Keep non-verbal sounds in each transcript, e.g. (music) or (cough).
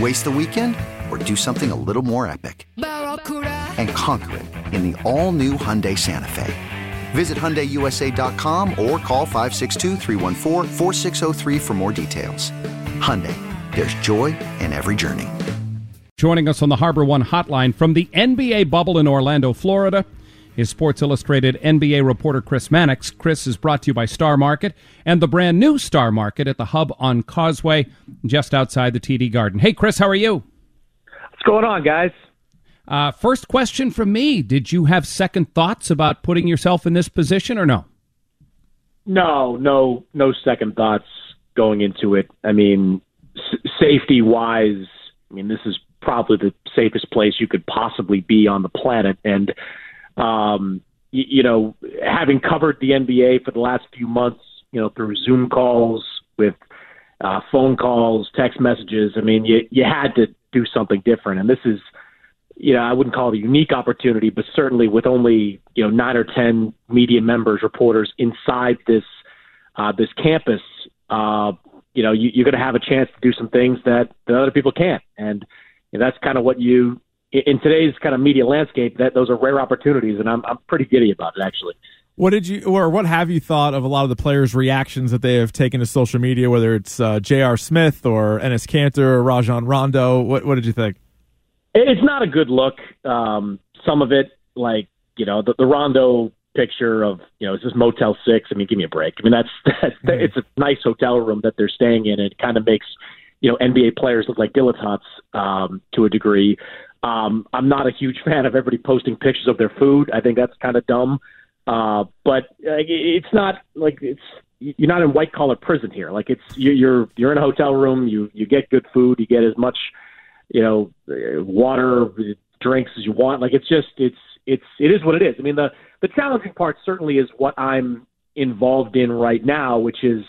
Waste the weekend or do something a little more epic? And conquer it in the all new Hyundai Santa Fe. Visit HyundaiUSA.com or call 562 for more details. Hyundai, there's joy in every journey. Joining us on the HarborOne hotline from the NBA bubble in Orlando, Florida, is Sports Illustrated NBA reporter Chris Mannix. Chris is brought to you by Star Market and the brand new Star Market at the Hub on Causeway, just outside the TD Garden. Hey, Chris, how are you? What's going on, guys? Uh, first question from me: Did you have second thoughts about putting yourself in this position, or no? No, no, no second thoughts going into it. I mean, s- safety wise, I mean, this is probably the safest place you could possibly be on the planet, and um, you, you know, having covered the NBA for the last few months, you know, through Zoom calls with uh, phone calls, text messages. I mean, you you had to do something different, and this is, you know, I wouldn't call it a unique opportunity, but certainly with only you know nine or ten media members, reporters inside this uh, this campus, uh, you know, you, you're going to have a chance to do some things that, that other people can't, and that's kind of what you in today's kind of media landscape. That those are rare opportunities, and I'm I'm pretty giddy about it actually. What did you, or what have you thought of a lot of the players' reactions that they have taken to social media, whether it's uh, J.R. Smith or Enes Kanter or Rajon Rondo? What, what did you think? It's not a good look. Um, some of it, like you know, the, the Rondo picture of you know, is this Motel Six? I mean, give me a break. I mean, that's (laughs) that's mm-hmm. it's a nice hotel room that they're staying in. It kind of makes you know NBA players look like dilettantes um, to a degree. Um, I'm not a huge (laughs) fan of everybody posting pictures of their food. I think that's kind of dumb. Uh, but uh, it's not like it's you're not in white collar prison here. Like it's you're you're in a hotel room. You you get good food. You get as much you know water, drinks as you want. Like it's just it's it's it is what it is. I mean the the challenging part certainly is what I'm involved in right now, which is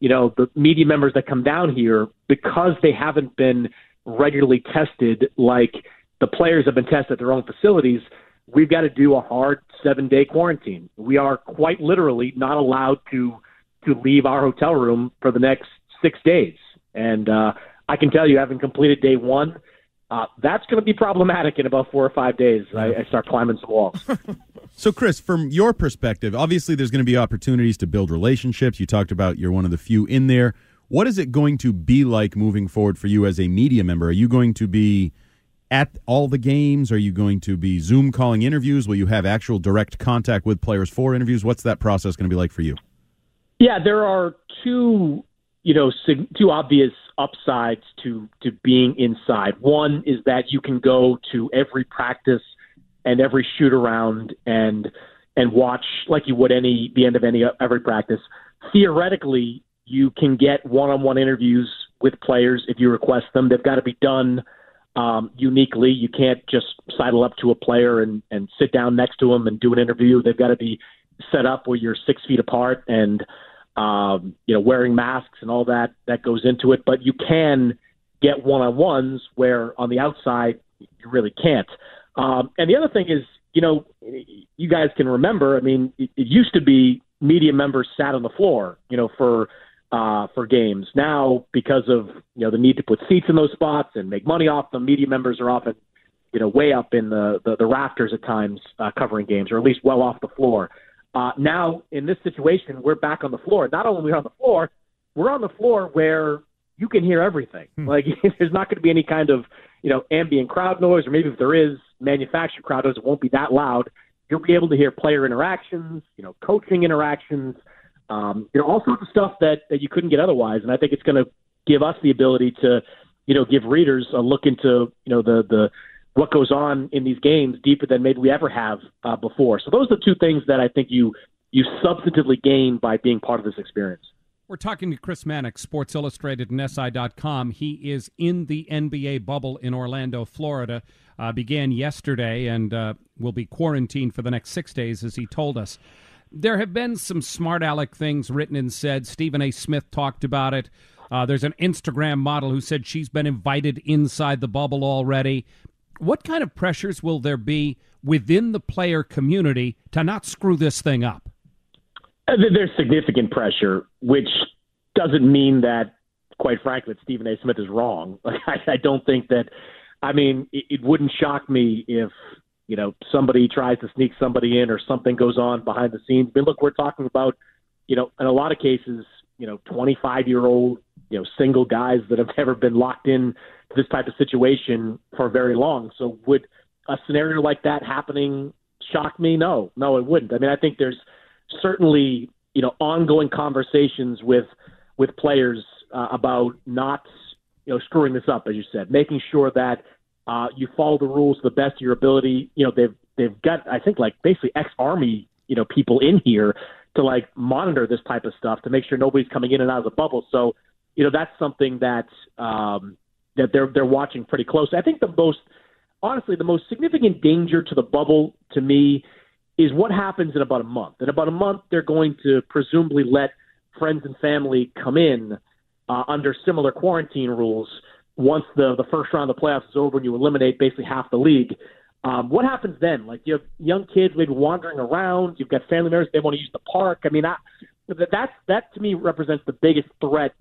you know the media members that come down here because they haven't been regularly tested like the players have been tested at their own facilities we've got to do a hard seven day quarantine. We are quite literally not allowed to to leave our hotel room for the next six days. And uh, I can tell you, having completed day one, uh, that's going to be problematic in about four or five days. I, I start climbing some walls. (laughs) so, Chris, from your perspective, obviously there's going to be opportunities to build relationships. You talked about you're one of the few in there. What is it going to be like moving forward for you as a media member? Are you going to be at all the games? Are you going to be Zoom calling interviews? Will you have actual direct contact with players for interviews? What's that process going to be like for you? Yeah, there are two, you know, two obvious upsides to to being inside. One is that you can go to every practice and every shoot around and and watch like you would any the end of any every practice. Theoretically, you can get one-on-one interviews with players if you request them. They've got to be done um, uniquely. You can't just sidle up to a player and, and sit down next to him and do an interview. They've got to be set up where you're six feet apart and um, you know wearing masks and all that that goes into it. But you can get one on ones where on the outside you really can't. Um, and the other thing is, you know, you guys can remember. I mean, it, it used to be media members sat on the floor, you know, for uh, for games. Now, because of you know the need to put seats in those spots and make money off them, media members are often you know way up in the the, the rafters at times uh, covering games, or at least well off the floor. Uh, now, in this situation, we're back on the floor. Not only are we on the floor, we're on the floor where you can hear everything. Hmm. Like (laughs) there's not going to be any kind of you know ambient crowd noise, or maybe if there is manufactured crowd noise, it won't be that loud. You'll be able to hear player interactions, you know, coaching interactions, um, you know, all sorts of stuff that that you couldn't get otherwise. And I think it's going to give us the ability to, you know, give readers a look into you know the the what goes on in these games deeper than maybe we ever have uh, before. So those are the two things that I think you you substantively gain by being part of this experience. We're talking to Chris Mannix, Sports Illustrated and SI.com. He is in the NBA bubble in Orlando, Florida. Uh, began yesterday and uh, will be quarantined for the next six days, as he told us. There have been some smart aleck things written and said. Stephen A. Smith talked about it. Uh, there's an Instagram model who said she's been invited inside the bubble already. What kind of pressures will there be within the player community to not screw this thing up? Uh, there's significant pressure, which doesn't mean that, quite frankly, that Stephen A. Smith is wrong. (laughs) I, don't think that. I mean, it wouldn't shock me if you know somebody tries to sneak somebody in or something goes on behind the scenes. But look, we're talking about you know in a lot of cases, you know, 25 year old you know single guys that have (laughs) never been locked in to this type of situation for very long. So would a scenario like that happening shock me? No, no, it wouldn't. I mean, I think there's certainly you know ongoing conversations with with players uh, about not you know screwing this up, as you said, making sure that uh, you follow the rules to the best of your ability. You know they've they've got I think like basically ex army you know people in here to like monitor this type of stuff to make sure nobody's coming in and out of the bubble. So you know that's something that um, that they're they're watching pretty closely. I think the most honestly the most significant danger to the bubble to me is what happens in about a month. In about a month, they're going to presumably let friends and family come in uh, under similar quarantine rules once the the first round of the playoffs is over and you eliminate basically half the league. Um, what happens then? Like you have young kids maybe wandering around. You've got family members they want to use the park. I mean, I, that's that to me represents the biggest threat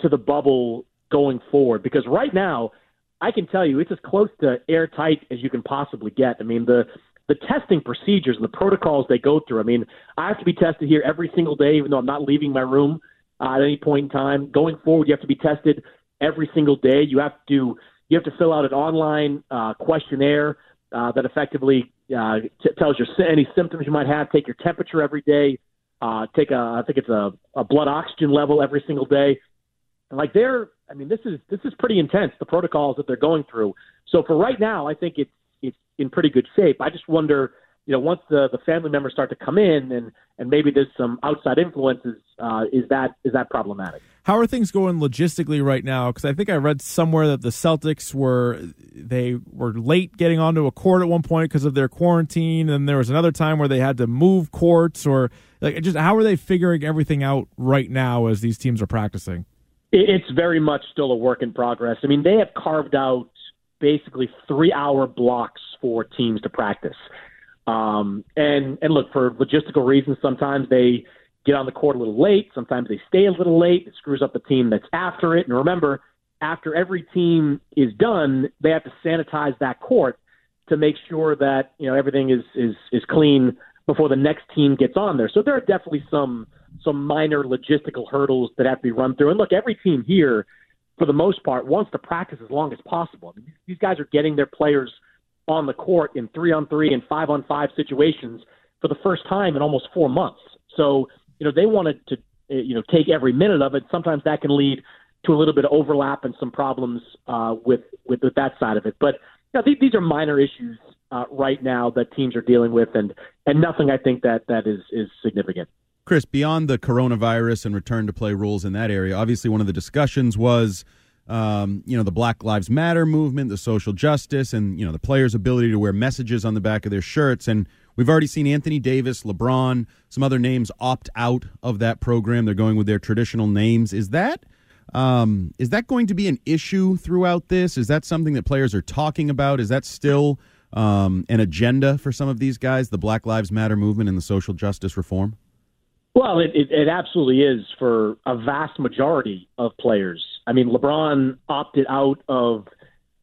to the bubble going forward because right now I can tell you it's as close to airtight as you can possibly get. I mean, the the testing procedures and the protocols they go through. I mean, I have to be tested here every single day, even though I'm not leaving my room uh, at any point in time. Going forward, you have to be tested every single day. You have to you have to fill out an online uh, questionnaire uh, that effectively uh, t- tells you any symptoms you might have. Take your temperature every day. Uh, take a I think it's a, a blood oxygen level every single day. And like they're, I mean, this is this is pretty intense. The protocols that they're going through. So for right now, I think it's it's in pretty good shape. I just wonder, you know, once the the family members start to come in and and maybe there's some outside influences, uh, is that is that problematic? How are things going logistically right now? Because I think I read somewhere that the Celtics were they were late getting onto a court at one point because of their quarantine, and there was another time where they had to move courts or like just how are they figuring everything out right now as these teams are practicing? It's very much still a work in progress. I mean, they have carved out basically three hour blocks for teams to practice. Um, and and look for logistical reasons, sometimes they get on the court a little late. Sometimes they stay a little late. It screws up the team that's after it. And remember, after every team is done, they have to sanitize that court to make sure that you know everything is is is clean before the next team gets on there. So there are definitely some some minor logistical hurdles that have to be run through. And look, every team here for the most part, wants to practice as long as possible. I mean, these guys are getting their players on the court in three on three and five on five situations for the first time in almost four months. So, you know, they wanted to, you know, take every minute of it. Sometimes that can lead to a little bit of overlap and some problems uh, with, with with that side of it. But you know, these, these are minor issues uh, right now that teams are dealing with, and and nothing I think that that is is significant. Chris, beyond the coronavirus and return to play rules in that area, obviously one of the discussions was, um, you know, the Black Lives Matter movement, the social justice, and you know the players' ability to wear messages on the back of their shirts. And we've already seen Anthony Davis, LeBron, some other names opt out of that program. They're going with their traditional names. Is that um, is that going to be an issue throughout this? Is that something that players are talking about? Is that still um, an agenda for some of these guys, the Black Lives Matter movement and the social justice reform? Well, it, it, it absolutely is for a vast majority of players. I mean, LeBron opted out of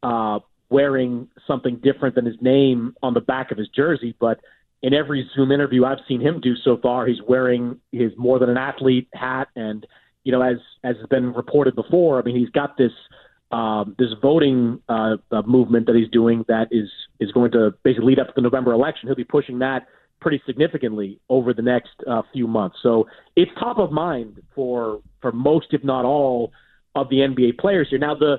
uh, wearing something different than his name on the back of his jersey, but in every Zoom interview I've seen him do so far, he's wearing his more than an athlete hat, and you know, as as has been reported before, I mean, he's got this um, this voting uh, uh, movement that he's doing that is is going to basically lead up to the November election. He'll be pushing that pretty significantly over the next uh, few months. So it's top of mind for for most, if not all, of the NBA players here. Now the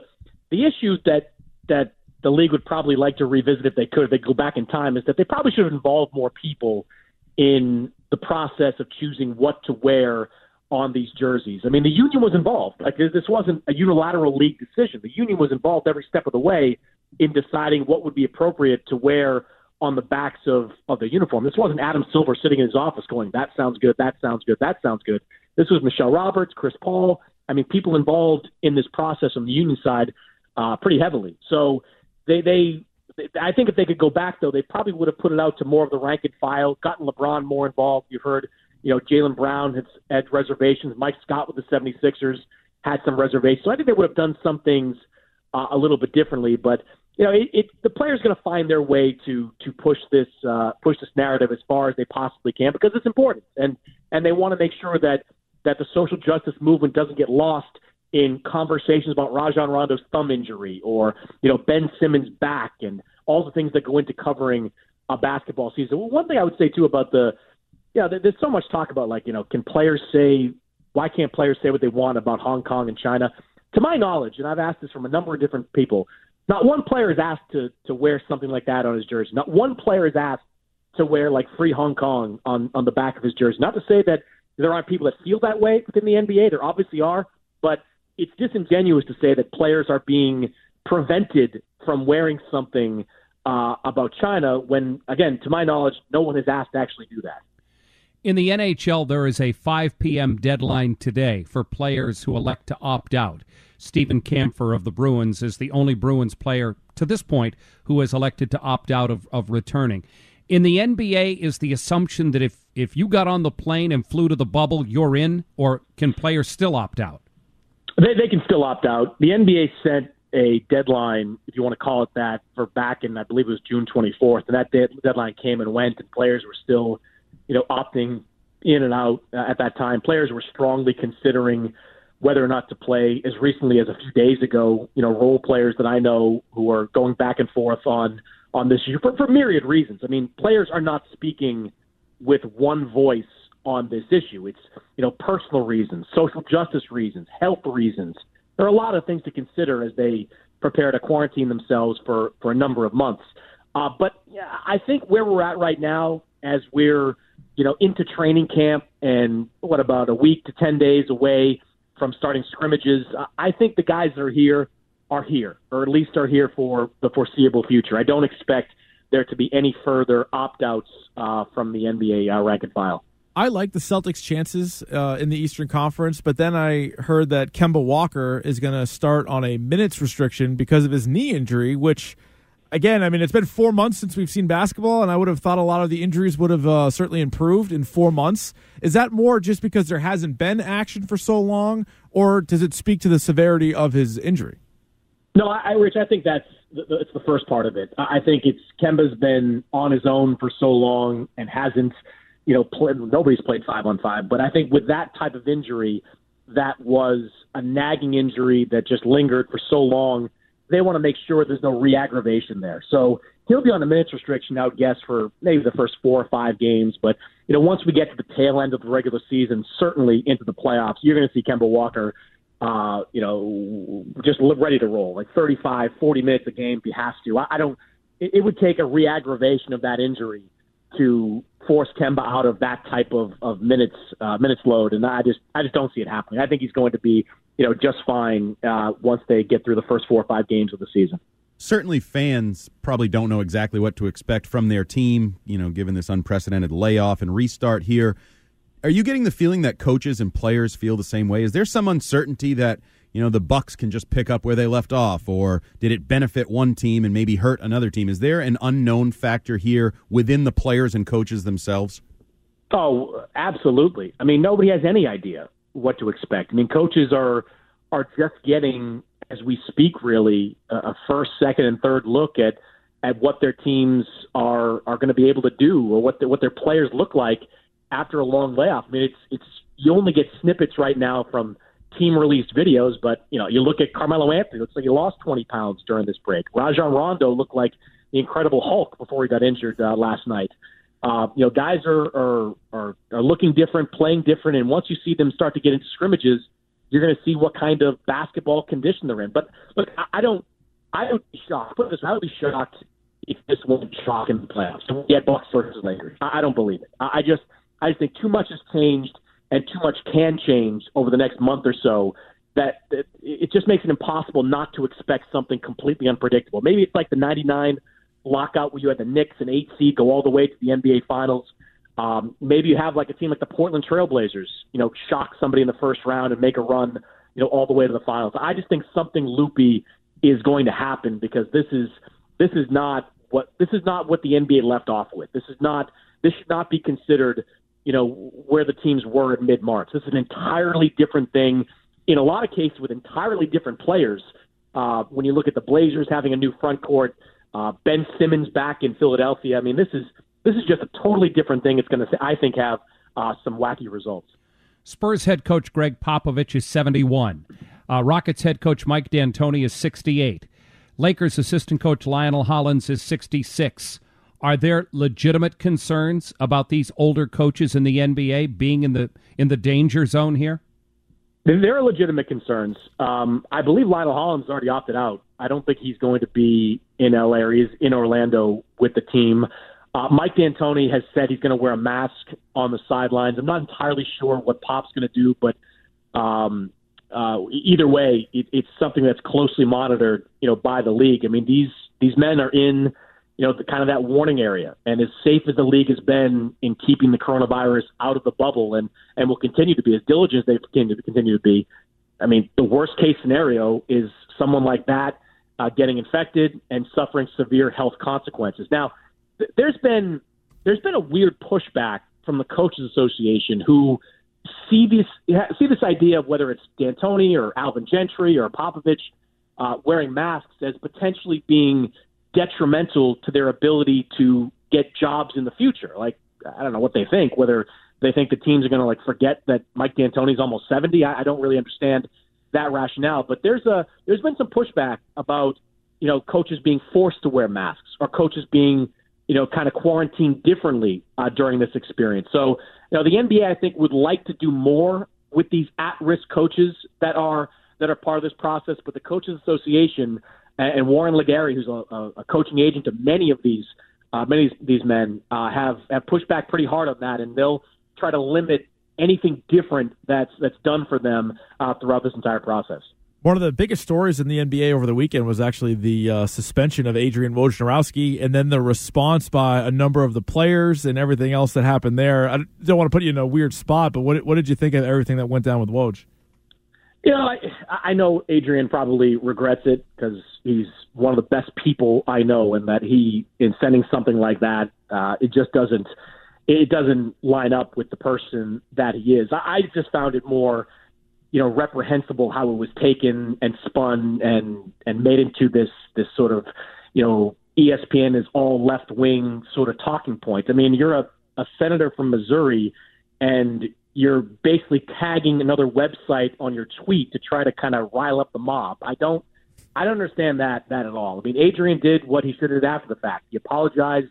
the issues that that the league would probably like to revisit if they could, if they go back in time, is that they probably should have involved more people in the process of choosing what to wear on these jerseys. I mean, the union was involved. Like this wasn't a unilateral league decision. The union was involved every step of the way in deciding what would be appropriate to wear on the backs of, of the uniform. This wasn't Adam Silver sitting in his office going, that sounds good, that sounds good, that sounds good. This was Michelle Roberts, Chris Paul. I mean, people involved in this process on the union side uh, pretty heavily. So they, they, I think if they could go back, though, they probably would have put it out to more of the rank and file, gotten LeBron more involved. You've heard, you know, Jaylen Brown has had reservations. Mike Scott with the 76ers had some reservations. So I think they would have done some things uh, a little bit differently. But you know, it, it, the players going to find their way to to push this uh, push this narrative as far as they possibly can because it's important, and and they want to make sure that that the social justice movement doesn't get lost in conversations about Rajon Rondo's thumb injury or you know Ben Simmons' back and all the things that go into covering a basketball season. Well, one thing I would say too about the yeah, there's so much talk about like you know can players say why can't players say what they want about Hong Kong and China? To my knowledge, and I've asked this from a number of different people, not one player is asked to to wear something like that on his jersey. Not one player is asked to wear like free Hong Kong on on the back of his jersey. Not to say that there aren't people that feel that way within the NBA. There obviously are, but it's disingenuous to say that players are being prevented from wearing something uh, about China when, again, to my knowledge, no one has asked to actually do that. In the NHL, there is a 5 p.m. deadline today for players who elect to opt out. Steven Kampfer of the Bruins is the only Bruins player to this point who has elected to opt out of, of returning. In the NBA, is the assumption that if, if you got on the plane and flew to the bubble, you're in, or can players still opt out? They, they can still opt out. The NBA sent a deadline, if you want to call it that, for back in, I believe it was June 24th, and that deadline came and went, and players were still, you know, opting in and out uh, at that time. Players were strongly considering whether or not to play as recently as a few days ago. You know, role players that I know who are going back and forth on on this issue for, for myriad reasons. I mean, players are not speaking with one voice on this issue. It's you know personal reasons, social justice reasons, health reasons. There are a lot of things to consider as they prepare to quarantine themselves for for a number of months. Uh, but yeah, I think where we're at right now, as we're you know into training camp and what about a week to ten days away from starting scrimmages. I think the guys that are here are here, or at least are here for the foreseeable future. I don't expect there to be any further opt outs uh, from the NBA uh, rank and file. I like the Celtics' chances uh, in the Eastern Conference, but then I heard that Kemba Walker is going to start on a minutes restriction because of his knee injury, which again, I mean, it's been four months since we've seen basketball, and I would have thought a lot of the injuries would have uh, certainly improved in four months. Is that more just because there hasn't been action for so long, or does it speak to the severity of his injury? No, I, Rich, I think that's it's the first part of it. I think it's Kemba's been on his own for so long and hasn't, you know, play, nobody's played five on five. But I think with that type of injury, that was a nagging injury that just lingered for so long they want to make sure there's no re-aggravation there. So he'll be on a minutes restriction, I would guess, for maybe the first four or five games. But you know, once we get to the tail end of the regular season, certainly into the playoffs, you're going to see Kemba Walker, uh, you know, just ready to roll, like 35, 40 minutes a game if he has to. I, I don't. It, it would take a re-aggravation of that injury to force Kemba out of that type of, of minutes uh, minutes load, and I just I just don't see it happening. I think he's going to be you know, just fine uh, once they get through the first four or five games of the season. Certainly, fans probably don't know exactly what to expect from their team, you know, given this unprecedented layoff and restart here. Are you getting the feeling that coaches and players feel the same way? Is there some uncertainty that you know the Bucks can just pick up where they left off, or did it benefit one team and maybe hurt another team? Is there an unknown factor here within the players and coaches themselves? Oh, absolutely. I mean, nobody has any idea what to expect. I mean, coaches are are just getting, as we speak, really a first, second, and third look at at what their teams are are going to be able to do or what the, what their players look like after a long layoff. I mean, it's it's you only get snippets right now from team released videos, but you know, you look at Carmelo Anthony, looks like he lost 20 pounds during this break. Rajon Rondo looked like the Incredible Hulk before he got injured uh, last night. Uh, you know, guys are, are are are looking different, playing different, and once you see them start to get into scrimmages, you're going to see what kind of basketball condition they're in. But look, I, I don't, I would be shocked. Put this, I would be shocked if this wasn't shock in the playoffs. Get Bucks versus Lakers. I, I don't believe it. I, I just, I just think too much has changed and too much can change over the next month or so that, it just makes it impossible not to expect something completely unpredictable. Maybe it's like the 99 lockout where you had the Knicks and eight seed go all the way to the NBA Finals. Um, maybe you have like a team like the Portland Trailblazers, you know, shock somebody in the first round and make a run, you know, all the way to the finals. I just think something loopy is going to happen because this is this is not what this is not what the NBA left off with. This is not this should not be considered you know, where the teams were in mid March. This is an entirely different thing in a lot of cases with entirely different players. Uh, when you look at the Blazers having a new front court, uh, Ben Simmons back in Philadelphia. I mean, this is this is just a totally different thing. It's going to, I think, have uh, some wacky results. Spurs head coach Gregg Popovich is 71. Uh, Rockets head coach Mike D'Antoni is 68. Lakers assistant coach Lionel Hollins is 66. Are there legitimate concerns about these older coaches in the NBA being in the in the danger zone here? There are legitimate concerns. Um, I believe Lionel Hollins already opted out. I don't think he's going to be in LA or he's in Orlando with the team. Uh, Mike D'Antoni has said he's going to wear a mask on the sidelines. I'm not entirely sure what Pop's going to do, but um, uh, either way, it, it's something that's closely monitored, you know, by the league. I mean, these these men are in you know, the, kind of that warning area. And as safe as the league has been in keeping the coronavirus out of the bubble and, and will continue to be, as diligent as they continue to continue to be, I mean, the worst case scenario is someone like that uh, getting infected and suffering severe health consequences. Now, th- there's been there's been a weird pushback from the coaches association who see this see this idea of whether it's D'Antoni or Alvin Gentry or Popovich uh, wearing masks as potentially being detrimental to their ability to get jobs in the future. Like I don't know what they think, whether they think the teams are going to like forget that Mike D'Antoni's almost 70. I, I don't really understand that rationale, but there's a there's been some pushback about you know coaches being forced to wear masks or coaches being you know kind of quarantined differently uh, during this experience. So you know the NBA I think would like to do more with these at-risk coaches that are that are part of this process, but the coaches association and Warren LeGarie, who's a, a coaching agent to many of these uh, many of these men, uh, have have pushed back pretty hard on that, and they'll try to limit anything different that's that's done for them uh, throughout this entire process. One of the biggest stories in the NBA over the weekend was actually the uh, suspension of Adrian Wojnarowski, and then the response by a number of the players and everything else that happened there. I don't want to put you in a weird spot, but what what did you think of everything that went down with Woj? You know, I, I know Adrian probably regrets it because he's one of the best people I know, and that he, in sending something like that, uh, it just doesn't, it doesn't line up with the person that he is. I, I just found it more, you know, reprehensible how it was taken and spun and and made into this this sort of, you know, ESPN is all left wing sort of talking point. I mean, you're a, a senator from Missouri, and you're basically tagging another website on your tweet to try to kind of rile up the mob. I don't I don't understand that that at all. I mean, Adrian did what he should have after the fact. He apologized.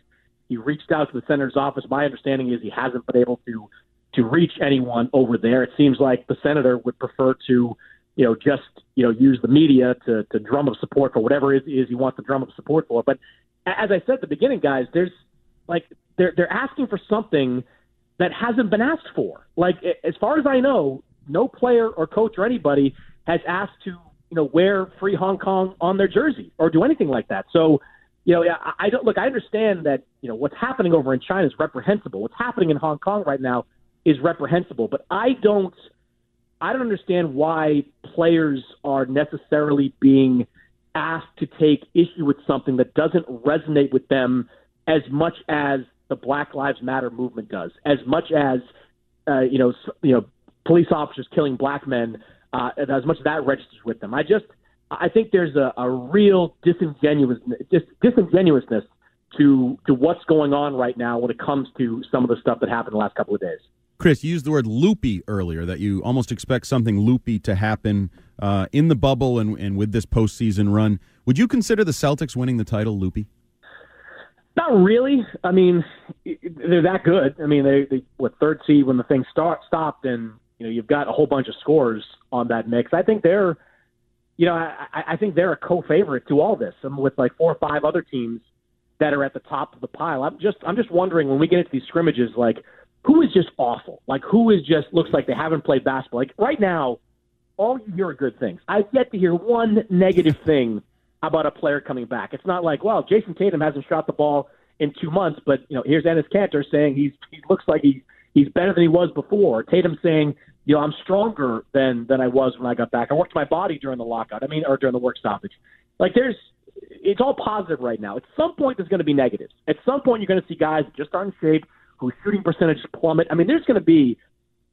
He reached out to the senator's office. My understanding is he hasn't been able to to reach anyone over there. It seems like the senator would prefer to, you know, just you know use the media to to drum up support for whatever it is he wants to drum up support for. But as I said at the beginning, guys, there's like they're they're asking for something that hasn't been asked for. Like as far as I know, no player or coach or anybody has asked to you know wear free Hong Kong on their jersey or do anything like that. So you know, I, I don't look. I understand that you know what's happening over in China is reprehensible. What's happening in Hong Kong right now is reprehensible. But I don't, I don't understand why players are necessarily being asked to take issue with something that doesn't resonate with them as much as the Black Lives Matter movement does, as much as uh, you know, you know, police officers killing black men, uh, as much as that registers with them. I just, I think there's a, a real disingenuous, dis, disingenuousness to to what's going on right now when it comes to some of the stuff that happened the last couple of days. Chris, you used the word loopy earlier, that you almost expect something loopy to happen uh, in the bubble and, and with this postseason run. Would you consider the Celtics winning the title loopy? Not really. I mean, they're that good. I mean, they, they what third seed when the thing start stopped, and you know you've got a whole bunch of scores on that mix. I think they're, you know, I, I think they're a co-favorite to all this. I'm with like four or five other teams that are at the top of the pile. I'm just I'm just wondering when we get into these scrimmages, like who is just awful? Like who is just looks like they haven't played basketball? Like right now, all you hear are good things. I've yet to hear one negative (laughs) thing about a player coming back. It's not like, well, Jayson Tatum hasn't shot the ball in two months, but you know, here's Enes Kanter saying he's he looks like he he's better than he was before. Tatum saying, you know, I'm stronger than than I was when I got back. I worked my body during the lockout. I mean, or during the work stoppage. Like there's it's all positive right now. At some point, there's going to be negatives. At some point, you're going to see guys just aren't in shape, whose shooting percentages plummet. I mean, there's going to be,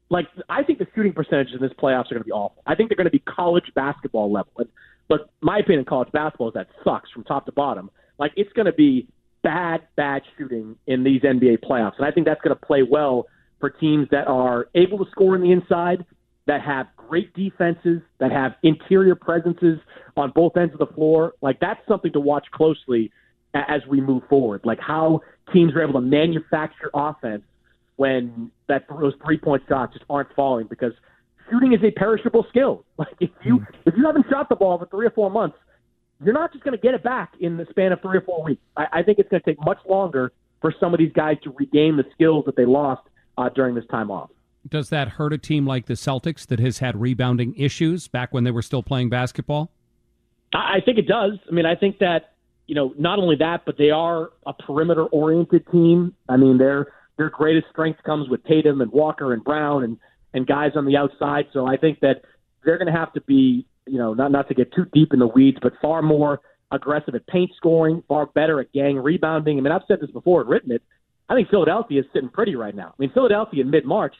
like, I think the shooting percentages in this playoffs are going to be awful. I think they're going to be college basketball level. And, but my opinion, college basketball is that sucks from top to bottom. Like, it's going to be bad, bad shooting in these NBA playoffs. And I think that's going to play well for teams that are able to score in the inside, that have great defenses, that have interior presences on both ends of the floor. Like that's something to watch closely as we move forward. Like how teams are able to manufacture offense when that those three point shots just aren't falling because shooting is a perishable skill. (laughs) Like if you mm-hmm. if you haven't shot the ball for three or four months, you're not just going to get it back in the span of three or four weeks. I, I think it's going to take much longer for some of these guys to regain the skills that they lost uh, during this time off. Does that hurt a team like the Celtics that has had rebounding issues back when they were still playing basketball? I think it does. I mean, I think that you know not only that, but they are a perimeter-oriented team. I mean, their their greatest strength comes with Tatum and Walker and Brown and and guys on the outside. So I think that they're going to have to be, you know, not not to get too deep in the weeds, but far more aggressive at paint scoring, far better at gang rebounding. I mean, I've said this before and written it. I think Philadelphia is sitting pretty right now. I mean, Philadelphia in mid March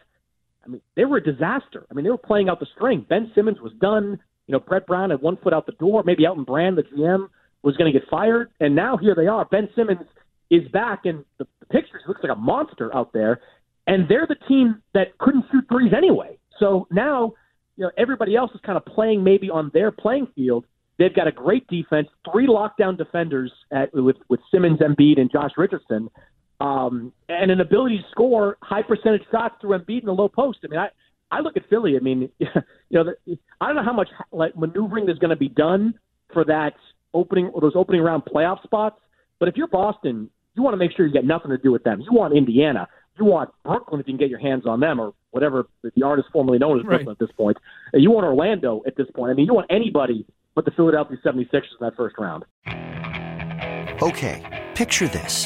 I mean, they were a disaster. I mean, they were playing out the string. Ben Simmons was done. You know, Brett Brown had one foot out the door. Maybe Elton Brand, the GM, was going to get fired. And now here they are. Ben Simmons is back, and the, the pictures looks like a monster out there. And they're the team that couldn't shoot threes anyway. So now, you know, everybody else is kind of playing maybe on their playing field. They've got a great defense, three lockdown defenders at, with with Simmons, Embiid, and Josh Richardson um, and an ability to score high percentage shots through Embiid in the low post. I mean, I I look at Philly. I mean, (laughs) you know, the, I don't know how much like maneuvering is going to be done for that opening or those opening round playoff spots. But if you're Boston, you want to make sure you get nothing to do with them. You want Indiana. You want Brooklyn if you can get your hands on them, or whatever the artist formerly known as Brooklyn right. at this point. And you want Orlando at this point. I mean, you want anybody but the Philadelphia 76ers in that first round. Okay, picture this.